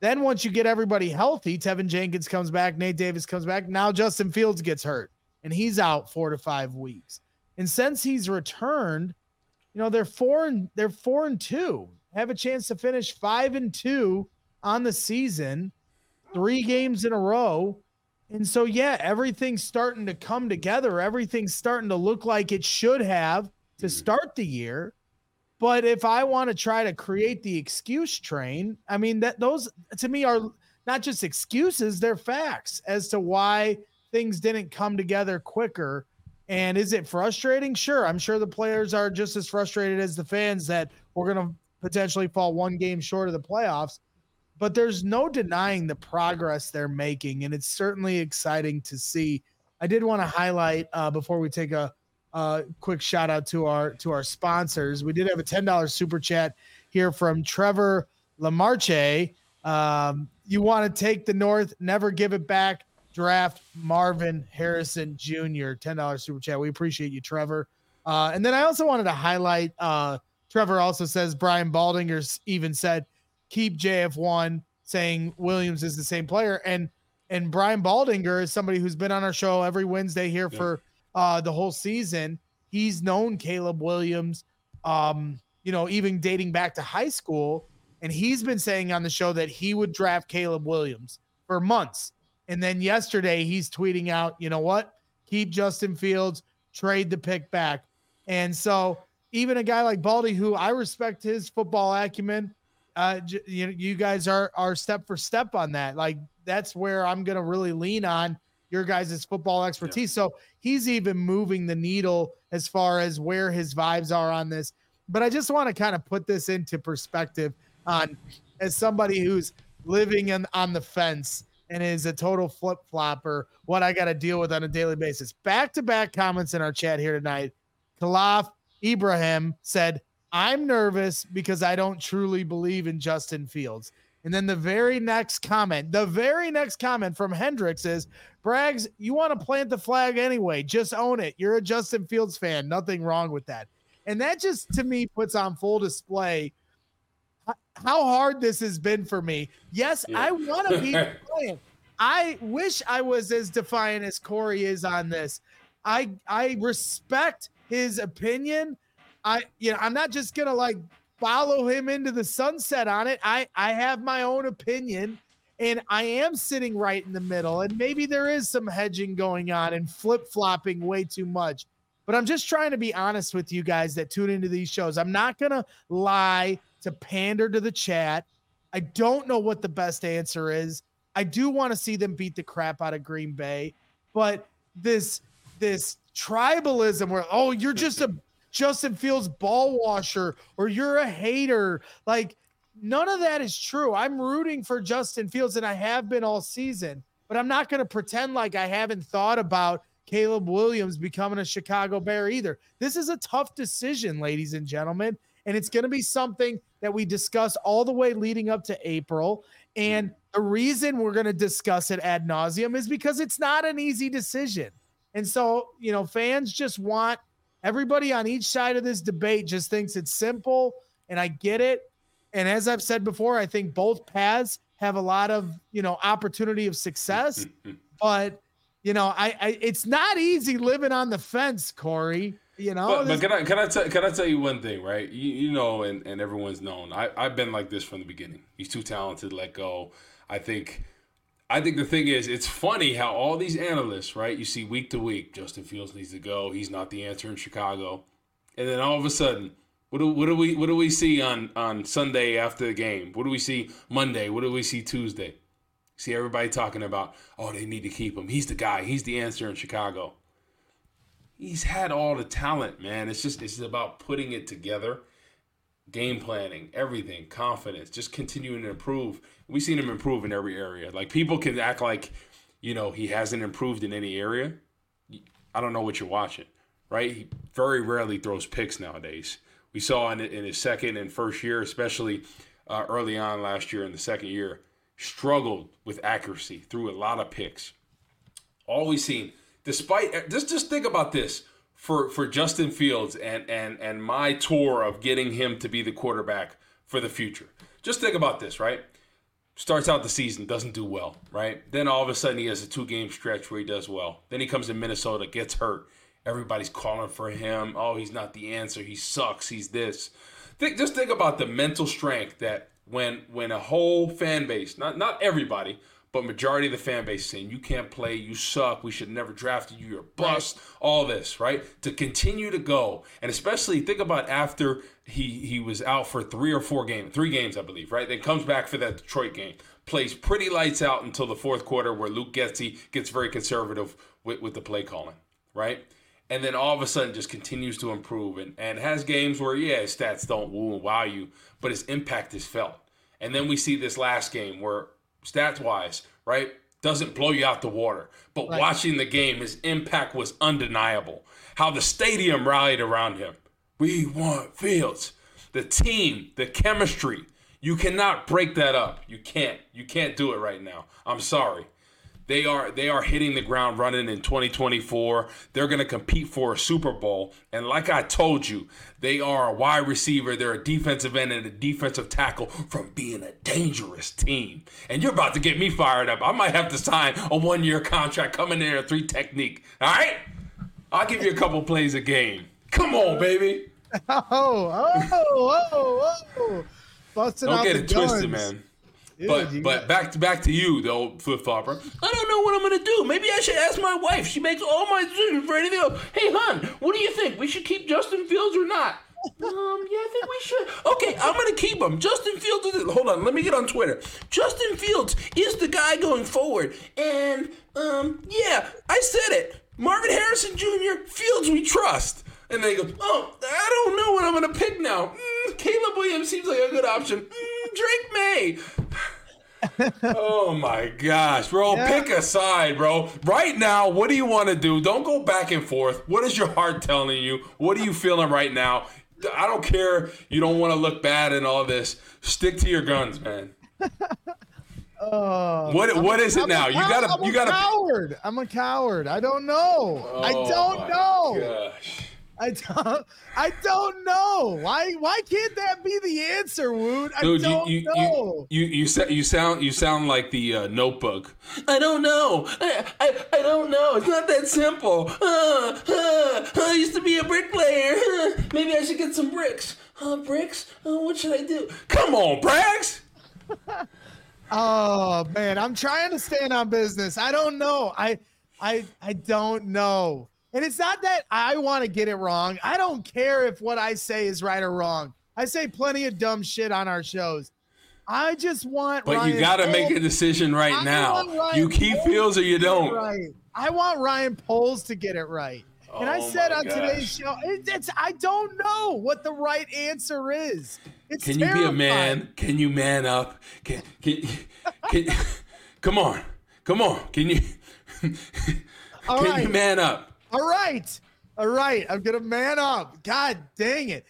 Then once you get everybody healthy, Tevin Jenkins comes back, Nate Davis comes back. Now Justin Fields gets hurt and he's out four to five weeks. And since he's returned, you know, they're four and they're four and two have a chance to finish five and two on the season, three games in a row. And so, yeah, everything's starting to come together. Everything's starting to look like it should have to start the year. But if I want to try to create the excuse train, I mean, that those to me are not just excuses, they're facts as to why things didn't come together quicker. And is it frustrating? Sure. I'm sure the players are just as frustrated as the fans that we're going to potentially fall one game short of the playoffs. But there's no denying the progress they're making, and it's certainly exciting to see. I did want to highlight uh, before we take a, a quick shout out to our to our sponsors. We did have a ten dollars super chat here from Trevor Lamarche. Um, you want to take the North, never give it back. Draft Marvin Harrison Jr. Ten dollars super chat. We appreciate you, Trevor. Uh, and then I also wanted to highlight uh, Trevor also says Brian Baldinger even said keep JF1, saying Williams is the same player. And and Brian Baldinger is somebody who's been on our show every Wednesday here yeah. for uh, the whole season. He's known Caleb Williams, um, you know, even dating back to high school. And he's been saying on the show that he would draft Caleb Williams for months. And then yesterday he's tweeting out, you know what? Keep Justin Fields, trade the pick back. And so even a guy like Baldy, who I respect his football acumen, uh, you you guys are are step for step on that. Like that's where I'm gonna really lean on your guys' football expertise. Yeah. So he's even moving the needle as far as where his vibes are on this. But I just want to kind of put this into perspective on as somebody who's living in, on the fence and is a total flip flopper, what I got to deal with on a daily basis. Back to back comments in our chat here tonight. Khalaf Ibrahim said, I'm nervous because I don't truly believe in Justin Fields. And then the very next comment, the very next comment from Hendricks is Braggs, you want to plant the flag anyway. Just own it. You're a Justin Fields fan. Nothing wrong with that. And that just to me puts on full display how hard this has been for me. Yes, yeah. I want to be defiant. I wish I was as defiant as Corey is on this. I I respect his opinion. I you know I'm not just gonna like follow him into the sunset on it. I I have my own opinion, and I am sitting right in the middle. And maybe there is some hedging going on and flip flopping way too much. But I'm just trying to be honest with you guys that tune into these shows. I'm not gonna lie to pander to the chat. I don't know what the best answer is. I do want to see them beat the crap out of Green Bay, but this this tribalism where oh you're just a Justin Fields ball washer or you're a hater like none of that is true. I'm rooting for Justin Fields and I have been all season, but I'm not going to pretend like I haven't thought about Caleb Williams becoming a Chicago Bear either. This is a tough decision, ladies and gentlemen, and it's going to be something that we discuss all the way leading up to April. And mm. the reason we're going to discuss it ad nauseum is because it's not an easy decision. And so, you know, fans just want everybody on each side of this debate just thinks it's simple. And I get it. And as I've said before, I think both paths have a lot of, you know, opportunity of success. but, you know, I, I it's not easy living on the fence, Corey. You know, but, but, can I can I tell can I tell you one thing, right? You, you know, and, and everyone's known. I I've been like this from the beginning. He's too talented. Let go. I think. I think the thing is, it's funny how all these analysts, right? You see week to week, Justin Fields needs to go. He's not the answer in Chicago, and then all of a sudden, what do, what do we what do we see on on Sunday after the game? What do we see Monday? What do we see Tuesday? See everybody talking about, oh, they need to keep him. He's the guy. He's the answer in Chicago he's had all the talent, man. It's just it's about putting it together, game planning, everything, confidence, just continuing to improve. We've seen him improve in every area. Like people can act like, you know, he hasn't improved in any area. I don't know what you're watching, right? He very rarely throws picks nowadays. We saw in, in his second and first year, especially uh, early on last year in the second year, struggled with accuracy, threw a lot of picks. All we've seen despite just just think about this for for Justin Fields and and and my tour of getting him to be the quarterback for the future. Just think about this, right? Starts out the season, doesn't do well, right? Then all of a sudden he has a two game stretch where he does well. Then he comes to Minnesota, gets hurt. Everybody's calling for him. Oh, he's not the answer. He sucks. He's this. Think, just think about the mental strength that when when a whole fan base, not not everybody, but majority of the fan base saying you can't play, you suck, we should never draft you, you're bust, right. all this, right? To continue to go, and especially think about after he he was out for three or four games, three games I believe, right? Then comes back for that Detroit game, plays pretty lights out until the fourth quarter where Luke Getsy gets very conservative with, with the play calling, right? And then all of a sudden just continues to improve and, and has games where yeah his stats don't woo and wow you, but his impact is felt. And then we see this last game where stats wise, right? Doesn't blow you out the water. But right. watching the game, his impact was undeniable. How the stadium rallied around him. We want Fields. The team, the chemistry. You cannot break that up. You can't. You can't do it right now. I'm sorry. They are they are hitting the ground running in 2024. They're going to compete for a Super Bowl, and like I told you, they are a wide receiver. They're a defensive end and a defensive tackle from being a dangerous team. And you're about to get me fired up. I might have to sign a one year contract coming in a three technique. All right, I'll give you a couple plays a game. Come on, baby. Oh, oh, oh, oh. Busting Don't out get the it guns. twisted, man. Dude, But but got- back to back to you, the old flip flopper. I don't know what I'm gonna do. Maybe I should ask my wife. She makes all my decisions for anything else. Hey, hon, what do you think? We should keep Justin Fields or not? Um, yeah, I think we should. Okay, I'm gonna keep him. Justin Fields is. Hold on, let me get on Twitter. Justin Fields is the guy going forward, and um, yeah, I said it. Marvin Harrison Jr. Fields, we trust. And they go, oh, I don't know what I'm gonna pick now. Mm, Caleb Williams seems like a good option. Mm, Drake Maye. oh my gosh, bro. Yeah. Pick a side, bro. Right now, what do you want to do? Don't go back and forth. What is your heart telling you? What are you feeling right now? I don't care. You don't want to look bad and all this. Stick to your guns, man. Oh, What what is it I'm now? a You gotta I'm you gotta coward. I'm a coward. I don't know. I Oh don't my know. Gosh. I don't. I don't know. Why? Why can't that be the answer, Woot? I Dude, you don't you, know. you you you you sound you sound like the uh, Notebook. I don't know. I, I I don't know. It's not that simple. Uh, uh, I used to be a bricklayer. Maybe I should get some bricks. Uh, bricks? Uh, what should I do? Come on, Brax. Oh man, I'm trying to stand on business. I don't know. I I I don't know. And it's not that I want to get it wrong. I don't care if what I say is right or wrong. I say plenty of dumb shit on our shows. I just want But Ryan you got to make a decision right I now. You keep Poles Fields or you to get it don't. Right. I want Ryan Poles to get it right. And I Oh said on today's show, it, it's I don't know what the right answer is. It's Can you be a man? Can you man up? Can can, can come on, come on? Can you can right. you man up? All right. All right. I'm going to man up. God dang it.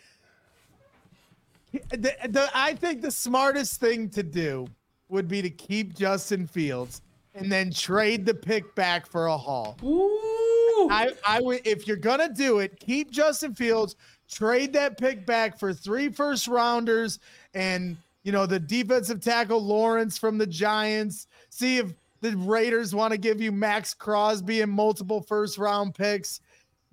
The, the, I think the smartest thing to do would be to keep Justin Fields and then trade the pick back for a haul. Ooh. I, I would if you're gonna do it, keep Justin Fields, trade that pick back for three first rounders and you know the defensive tackle Lawrence from the Giants. See if the Raiders want to give you Maxx Crosby and multiple first round picks.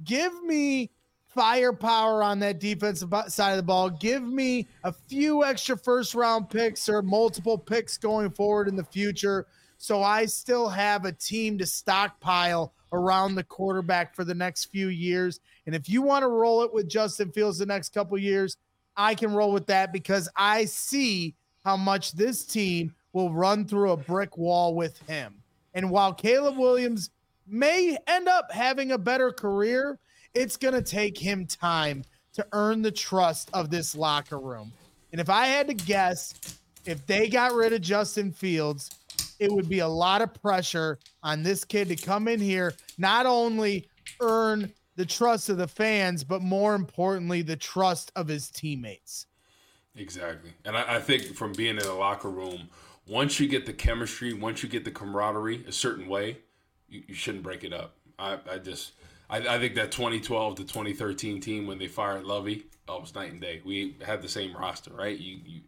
Give me firepower on that defensive side of the ball. Give me a few extra first round picks or multiple picks going forward in the future. So I still have a team to stockpile around the quarterback for the next few years. And if you want to roll it with Justin Fields the next couple years, I can roll with that because I see how much this team will run through a brick wall with him. And while Caleb Williams may end up having a better career, it's going to take him time to earn the trust of this locker room. And if I had to guess, if they got rid of Justin Fields, it would be a lot of pressure on this kid to come in here, not only earn the trust of the fans, but more importantly, the trust of his teammates. Exactly. And I, I think from being in the locker room, once you get the chemistry, once you get the camaraderie a certain way, you, you shouldn't break it up. I, I just, I, I think that 2012 to 2013 team when they fired Lovie, oh, it was night and day. We had the same roster, right? You, you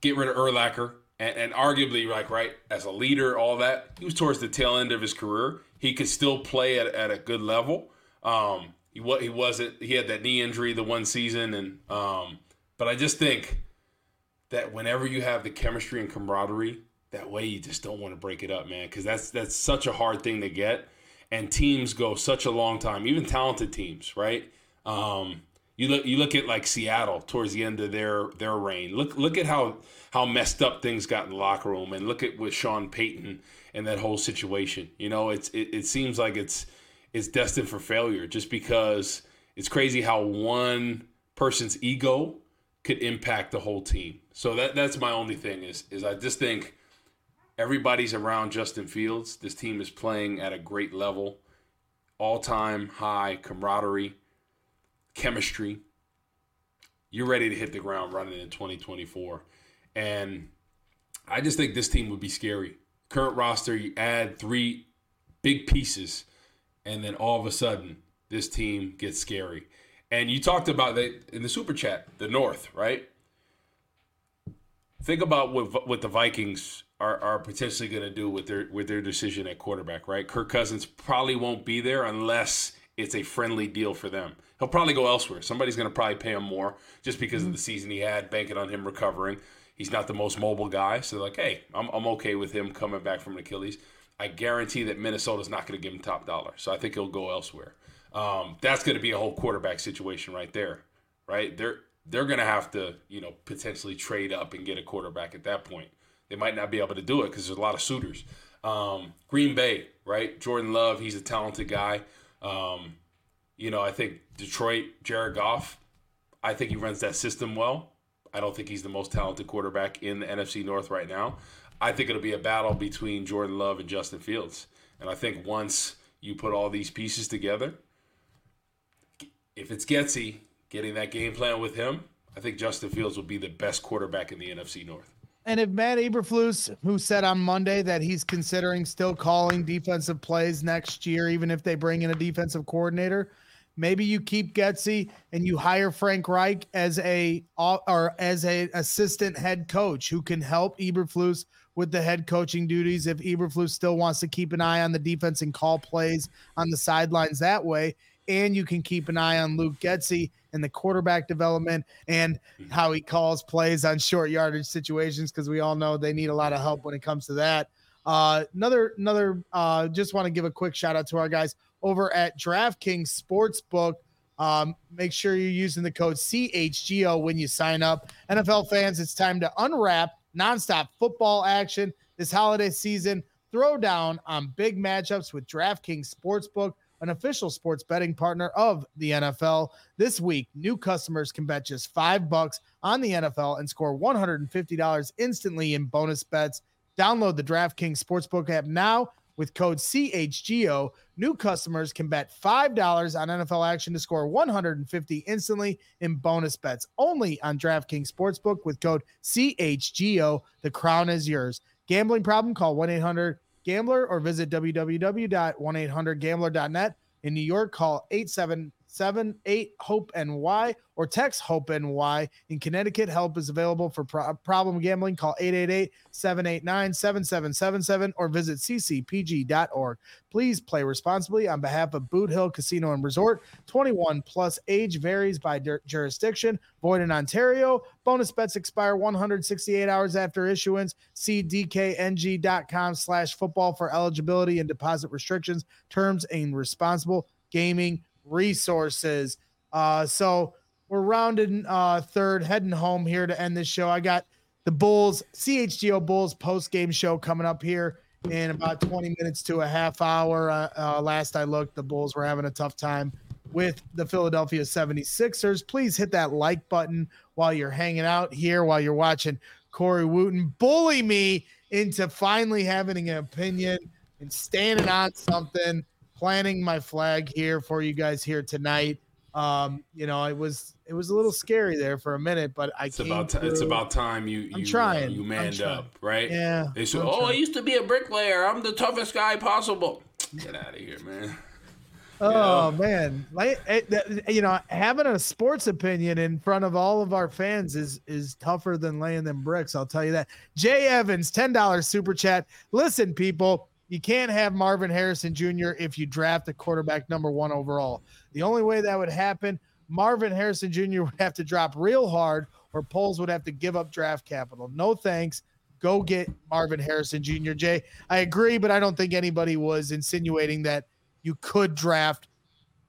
get rid of Urlacher, and, and arguably, like, right, as a leader, all that, he was towards the tail end of his career. He could still play at, at a good level. Um, he, wa- he wasn't, he had that knee injury the one season, and, um, but I just think, that whenever you have the chemistry and camaraderie, that way you just don't want to break it up, man, because that's that's such a hard thing to get, and teams go such a long time, even talented teams, right? Um, you look you look at like Seattle towards the end of their their reign. Look look at how how messed up things got in the locker room, and look at with Sean Payton and that whole situation. You know, it's it, it seems like it's it's destined for failure just because it's crazy how one person's ego could impact the whole team. So that that's my only thing is is I just think everybody's around Justin Fields. This team is playing at a great level, all time high camaraderie, chemistry. You're ready to hit the ground running in 2024, and I just think this team would be scary. Current roster, you add three big pieces, and then all of a sudden this team gets scary. And you talked about that in the super chat, the North, right? Think about what what the Vikings are, are potentially going to do with their with their decision at quarterback, right? Kirk Cousins probably won't be there unless it's a friendly deal for them. He'll probably go elsewhere. Somebody's going to probably pay him more just because of the season he had, banking on him recovering. He's not the most mobile guy, so like, hey, I'm, I'm okay with him coming back from an Achilles. I guarantee that Minnesota's not going to give him top dollar, so I think he'll go elsewhere. Um, that's going to be a whole quarterback situation right there, right? They're they're going to have to, you know, potentially trade up and get a quarterback at that point. They might not be able to do it because there's a lot of suitors. Um, Green Bay, right? Jordan Love, he's a talented guy. Um, you know, I think Detroit, Jared Goff, I think he runs that system well. I don't think he's the most talented quarterback in the NFC North right now. I think it'll be a battle between Jordan Love and Justin Fields. And I think once you put all these pieces together, if it's Getsy getting that game plan with him, I think Justin Fields will be the best quarterback in the NFC North. And if Matt Eberflus, who said on Monday that he's considering still calling defensive plays next year, even if they bring in a defensive coordinator, maybe you keep Getsy and you hire Frank Reich as a or as a assistant head coach who can help Eberflus with the head coaching duties if Eberflus still wants to keep an eye on the defense and call plays on the sidelines that way. And you can keep an eye on Luke Getsy and the quarterback development and how he calls plays on short yardage situations because we all know they need a lot of help when it comes to that. Uh, another, another, uh, just want to give a quick shout out to our guys over at DraftKings Sportsbook. Um, make sure you're using the code CHGO when you sign up. NFL fans, it's time to unwrap nonstop football action this holiday season. Throw down on big matchups with DraftKings Sportsbook an official sports betting partner of the NFL. This week, new customers can bet just five bucks on the NFL and score $150 instantly in bonus bets. Download the DraftKings Sportsbook app now with code CHGO. New customers can bet $5 on NFL action to score 150 instantly in bonus bets only on DraftKings Sportsbook with code CHGO. The crown is yours. Gambling problem? Call 1 800 Gambler or visit www.1800gambler.net. In New York, call 877 HOPE and NY or text HOPE and NY. In Connecticut, help is available for pro- problem gambling. Call 888 789 7777 or visit ccpg.org. Please play responsibly on behalf of Boot Hill Casino and Resort. 21 plus age varies by jurisdiction. Void in Ontario. Bonus bets expire 168 hours after issuance. See dkng.com slash football for eligibility and deposit restrictions, terms, and responsible gaming resources. Uh, so we're rounding uh, third, heading home here to end this show. I got the Bulls, CHGO Bulls post game show coming up here in about 20 minutes to a half hour. Uh, uh, last I looked, the Bulls were having a tough time with the Philadelphia 76ers. Please hit that like button while you're hanging out here, while you're watching Corey Wootton bully me into finally having an opinion and standing on something, planting my flag here for you guys here tonight. Um, you know, it was it was a little scary there for a minute, but I it's about t- it's about time you you, trying. you manned up, right? Yeah. They said, "Oh, I used to be a bricklayer. I'm the toughest guy possible." Get out of here, man. Oh man, like you know, having a sports opinion in front of all of our fans is is tougher than laying them bricks. I'll tell you that. Jay Evans, ten dollars super chat. Listen, people, you can't have Marvin Harrison Jr. if you draft a quarterback number one overall. The only way that would happen, Marvin Harrison Jr. would have to drop real hard, or Poles would have to give up draft capital. No thanks. Go get Marvin Harrison Jr. Jay, I agree, but I don't think anybody was insinuating that you could draft,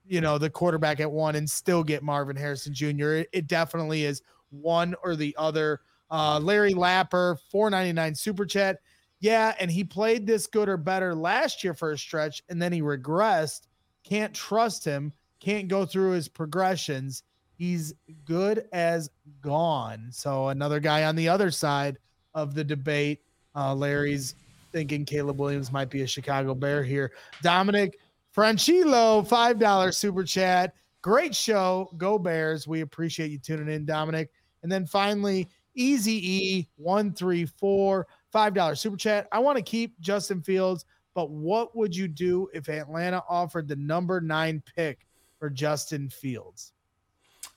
you know, the quarterback at one and still get Marvin Harrison Jr. It, it definitely is one or the other. Uh, Larry Lapper, 499 super chat. Yeah, and he played this good or better last year for a stretch, and then he regressed. Can't trust him. Can't go through his progressions. He's good as gone. So another guy on the other side of the debate. Uh, Larry's thinking Caleb Williams might be a Chicago Bear here. Dominic Franchilo, five dollar super chat. Great show. Go Bears. We appreciate you tuning in, Dominic. And then finally, Easy E one three four five dollar super chat. I want to keep Justin Fields, but what would you do if Atlanta offered the number nine pick for Justin Fields?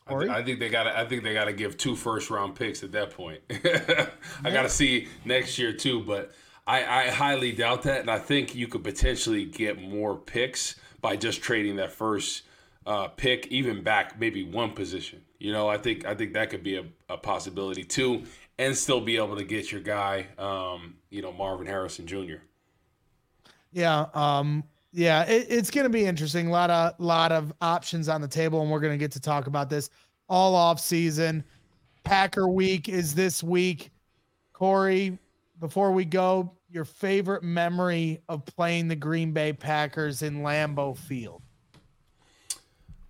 I, th- I, think they got. I think they got to give two first round picks at that point. I got to see next year too, but I, I highly doubt that, and I think you could potentially get more picks by just trading that first uh, pick even back maybe one position. You know, I think I think that could be a, a possibility too, and still be able to get your guy, um, you know, Marvin Harrison Jr. Yeah, um, yeah, it, it's going to be interesting. A lot of lot of options on the table, and we're going to get to talk about this all off season. Packer week is this week. Corey, before we go, your favorite memory of playing the Green Bay Packers in Lambeau Field?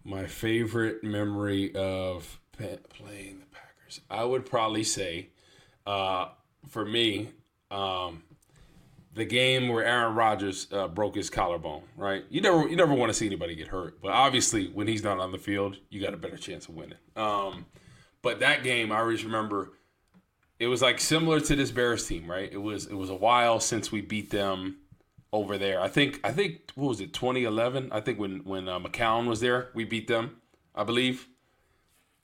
My favorite memory of playing the Packers, I would probably say, uh, for me, um, the game where Aaron Rodgers uh, broke his collarbone. Right? You never, you never want to see anybody get hurt, but obviously, when he's not on the field, you got a better chance of winning. Um, but that game, I always remember it was like similar to this Bears team, right? It was it was a while since we beat them over there. I think I think what was it 2011? I think when when uh, McCown was there, we beat them. I believe.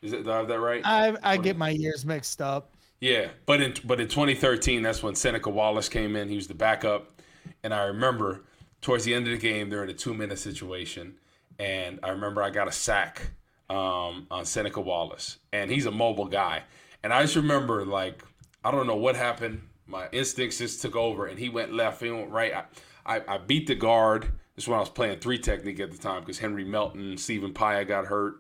Is it? Do I have that right? I I get my years mixed up. Yeah, but in but in 2013, that's when Seneca Wallace came in. He was the backup, and I remember towards the end of the game, they're in a two minute situation, and I remember I got a sack um, on Seneca Wallace, and he's a mobile guy. And I just remember, like, I don't know what happened. My instincts just took over, and he went left. He went right. I, I, I beat the guard. This is when I was playing three technique at the time because Henry Melton, Stephen Paea got hurt,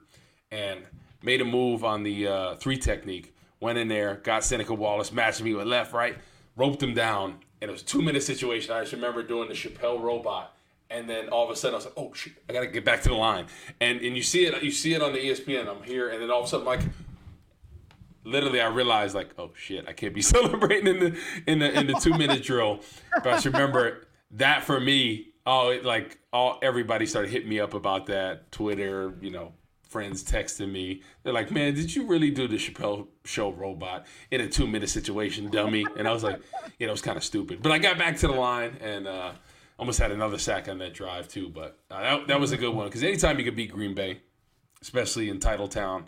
and made a move on the uh, three technique. Went in there, got Seneca Wallace, matched me with left, right, roped him down, and it was a two minute situation. I just remember doing the Chappelle robot, and then all of a sudden I was like, "Oh shit, I gotta get back to the line." And and you see it, you see it on the ESPN. I'm here, and then all of a sudden, like literally I realized like, oh shit, I can't be celebrating in the in the in the two minute drill. But I remember that for me, oh, it, like all everybody started hitting me up about that. Twitter, you know, friends texting me. They're like, man, did you really do the Chappelle Show robot in a two minute situation, dummy? And I was like, you know, it was kind of stupid. But I got back to the line and. uh Almost had another sack on that drive too, but uh, that, that was a good one because anytime you could beat Green Bay, especially in Titletown,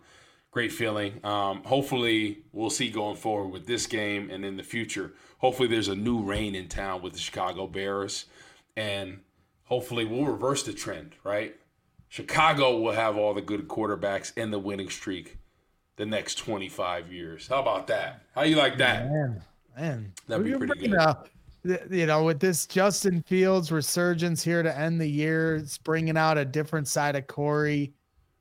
great feeling. Um, hopefully, we'll see going forward with this game and in the future. Hopefully, there's a new reign in town with the Chicago Bears, and hopefully, we'll reverse the trend. Right? Chicago will have all the good quarterbacks and the winning streak the next 25 years. How about that? How you like that? Man, man, that'd be pretty good. you know, with this Justin Fields resurgence here to end the year, it's bringing out a different side of Corey.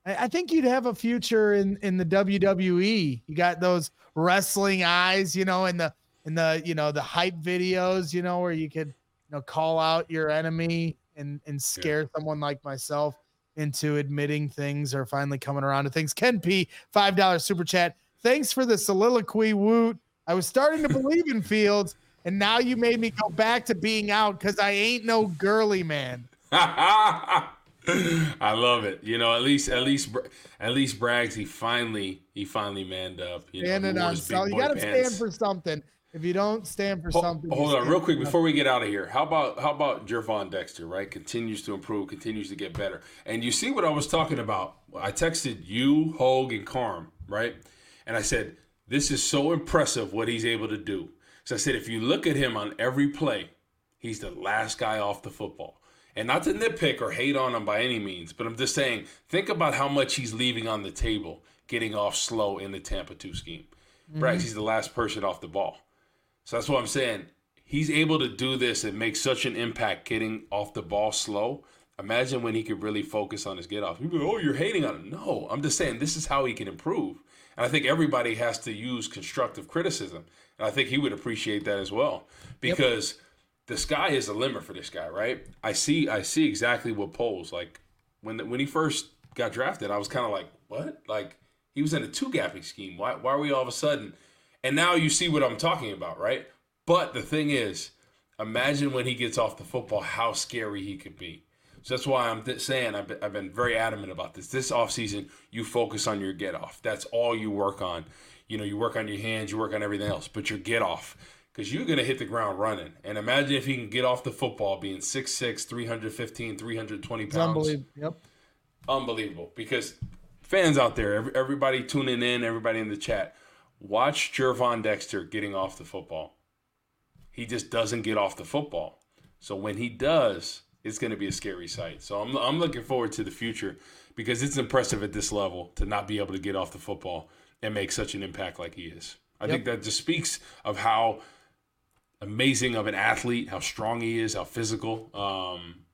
I think you'd have a future in in the WWE. You got those wrestling eyes, you know, in the in the you know the hype videos, you know, where you could you know call out your enemy and and scare yeah. someone like myself into admitting things or finally coming around to things. Ken P, five dollar super chat. Thanks for the soliloquy, Woot. I was starting to believe in Fields, and now you made me go back to being out because I ain't no girly man. I love it. You know, at least, at least, at least Braggs. He finally, he finally manned up. You Standing know, on, so you got to stand for something. If you don't stand for something, hold on, real quick before we get out of here. How about how about Gervon Dexter? Right, continues to improve, continues to get better. And you see what I was talking about. I texted you, Hogue, and Carm, right? And I said, this is so impressive what he's able to do. So I said, if you look at him on every play, he's the last guy off the football. And not to nitpick or hate on him by any means, but I'm just saying, think about how much he's leaving on the table getting off slow in the Tampa 2 scheme. mm hmm he's the last person off the ball. So that's what I'm saying. He's able to do this and make such an impact getting off the ball slow. Imagine when he could really focus on his get off. People go, oh, you're hating on him. No, I'm just saying this is how he can improve. And I think everybody has to use constructive criticism. And I think he would appreciate that as well. Because yep the sky is the limit for this guy, right? I see I see exactly what Poles like when the, when he first got drafted. I was kind of like, what? Like he was in a two gapping scheme. Why why are we all of a sudden? And now you see what I'm talking about, right? But the thing is, imagine when he gets off the football, how scary he could be. So that's why I'm th- saying I've been, I've been very adamant about this. This offseason, you focus on your get off. That's all you work on. You know, you work on your hands, you work on everything else, but your get off because you're going to hit the ground running. And imagine if he can get off the football being 6'6, 315, 320 pounds. unbelievable. Yep. Unbelievable. Because fans out there, everybody tuning in, everybody in the chat, watch Gervon Dexter getting off the football. He just doesn't get off the football. So when he does, it's going to be a scary sight. So I'm I'm looking forward to the future because it's impressive at this level to not be able to get off the football and make such an impact like he is. I yep. think that just speaks of how amazing of an athlete, how strong he is, how physical. Um,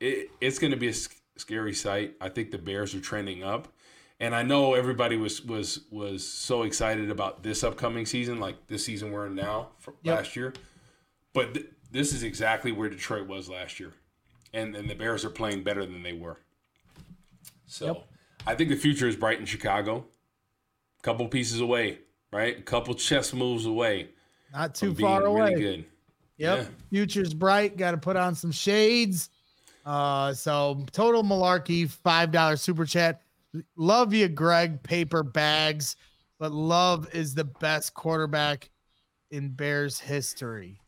it, it's going to be a scary sight. I think the Bears are trending up, and I know everybody was was was so excited about this upcoming season, like this season we're in now yep. last year. But th- this is exactly where Detroit was last year, and and the Bears are playing better than they were. So yep. I think the future is bright in Chicago. A couple pieces away, right? A couple chess moves away. Not too far away. Really good. Yep. Yeah. Future's bright. Got to put on some shades. Uh, so total malarkey, five dollar super chat. Love you, Greg. Paper bags, but Love is the best quarterback in Bears history.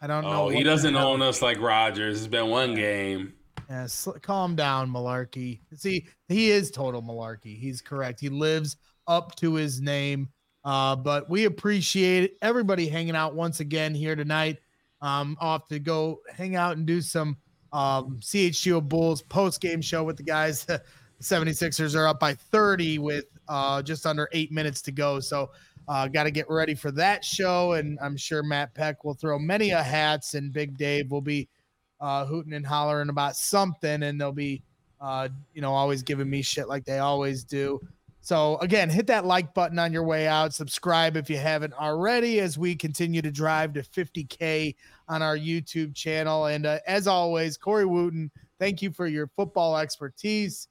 I don't know. Oh, he doesn't own us like Rodgers. It's been one game. Yeah, sl- calm down, Malarkey. See, he is total Malarkey. He's correct. He lives up to his name. Uh, but we appreciate everybody hanging out once again here tonight. Um, off to go hang out and do some um, CHGO Bulls post game show with the guys. The 76ers are up by 30 with uh, just under eight minutes to go. So, uh, got to get ready for that show. And I'm sure Matt Peck will throw many a hats, and Big Dave will be uh, hooting and hollering about something, and they'll be, uh, you know, always giving me shit like they always do. So again, hit that like button on your way out. Subscribe if you haven't already, as we continue to drive to 50k on our YouTube channel. And uh, as always, Corey Wootton, thank you for your football expertise.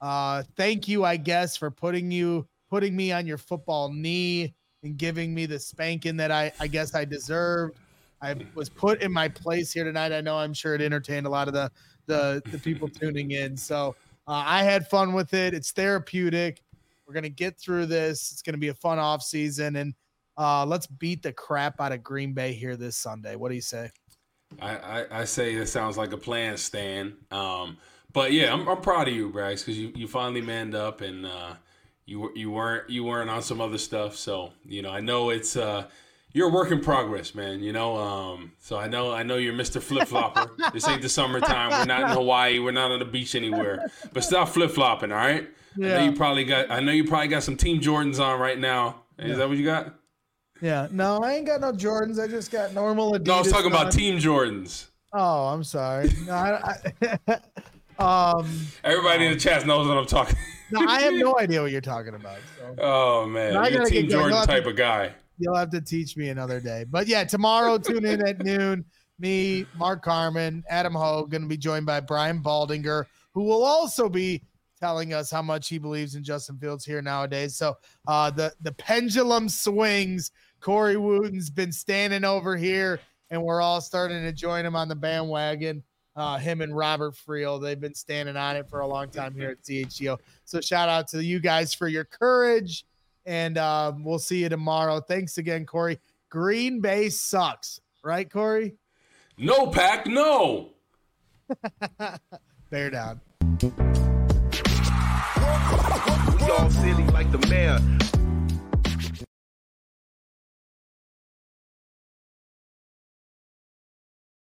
Uh, thank you, I guess, for putting you putting me on your football knee and giving me the spanking that I, I guess I deserved. I was put in my place here tonight. I know I'm sure it entertained a lot of the the, the people tuning in. So uh, I had fun with it. It's therapeutic. We're gonna get through this. It's gonna be a fun off season, and uh, let's beat the crap out of Green Bay here this Sunday. What do you say? I, I, I say it sounds like a plan, Stan. Um, but yeah, I'm, I'm proud of you, Bryce, because you, you finally manned up and uh, you you weren't you weren't on some other stuff. So you know, I know it's uh, you're a work in progress, man. You know, um, so I know I know you're Mr. Flip Flopper. this ain't the summertime. We're not in Hawaii. We're not on the beach anywhere. But stop flip flopping, all right? Yeah. I know you probably got. I know you probably got some Team Jordans on right now. Is yeah. that what you got? Yeah. No, I ain't got no Jordans. I just got normal Adidas. No, I was talking on. about Team Jordans. Oh, I'm sorry. No, I, I, um, Everybody in the chat knows what I'm talking. no, I have no idea what you're talking about. So. Oh man, I you're Team Jordan type to, of guy. You'll have to teach me another day. But yeah, tomorrow tune in at noon. Me, Mark Carman, Adam Hogue, going to be joined by Brian Baldinger, who will also be telling us how much he believes in Justin Fields here nowadays. So uh, the the pendulum swings. Corey Wootton's been standing over here, and we're all starting to join him on the bandwagon. Uh, him and Robert Friel, they've been standing on it for a long time here at CHGO. So shout out to you guys for your courage, and um, we'll see you tomorrow. Thanks again, Corey. Green Bay sucks, right, Corey? No, Pack, no. Bear down all silly like the mayor.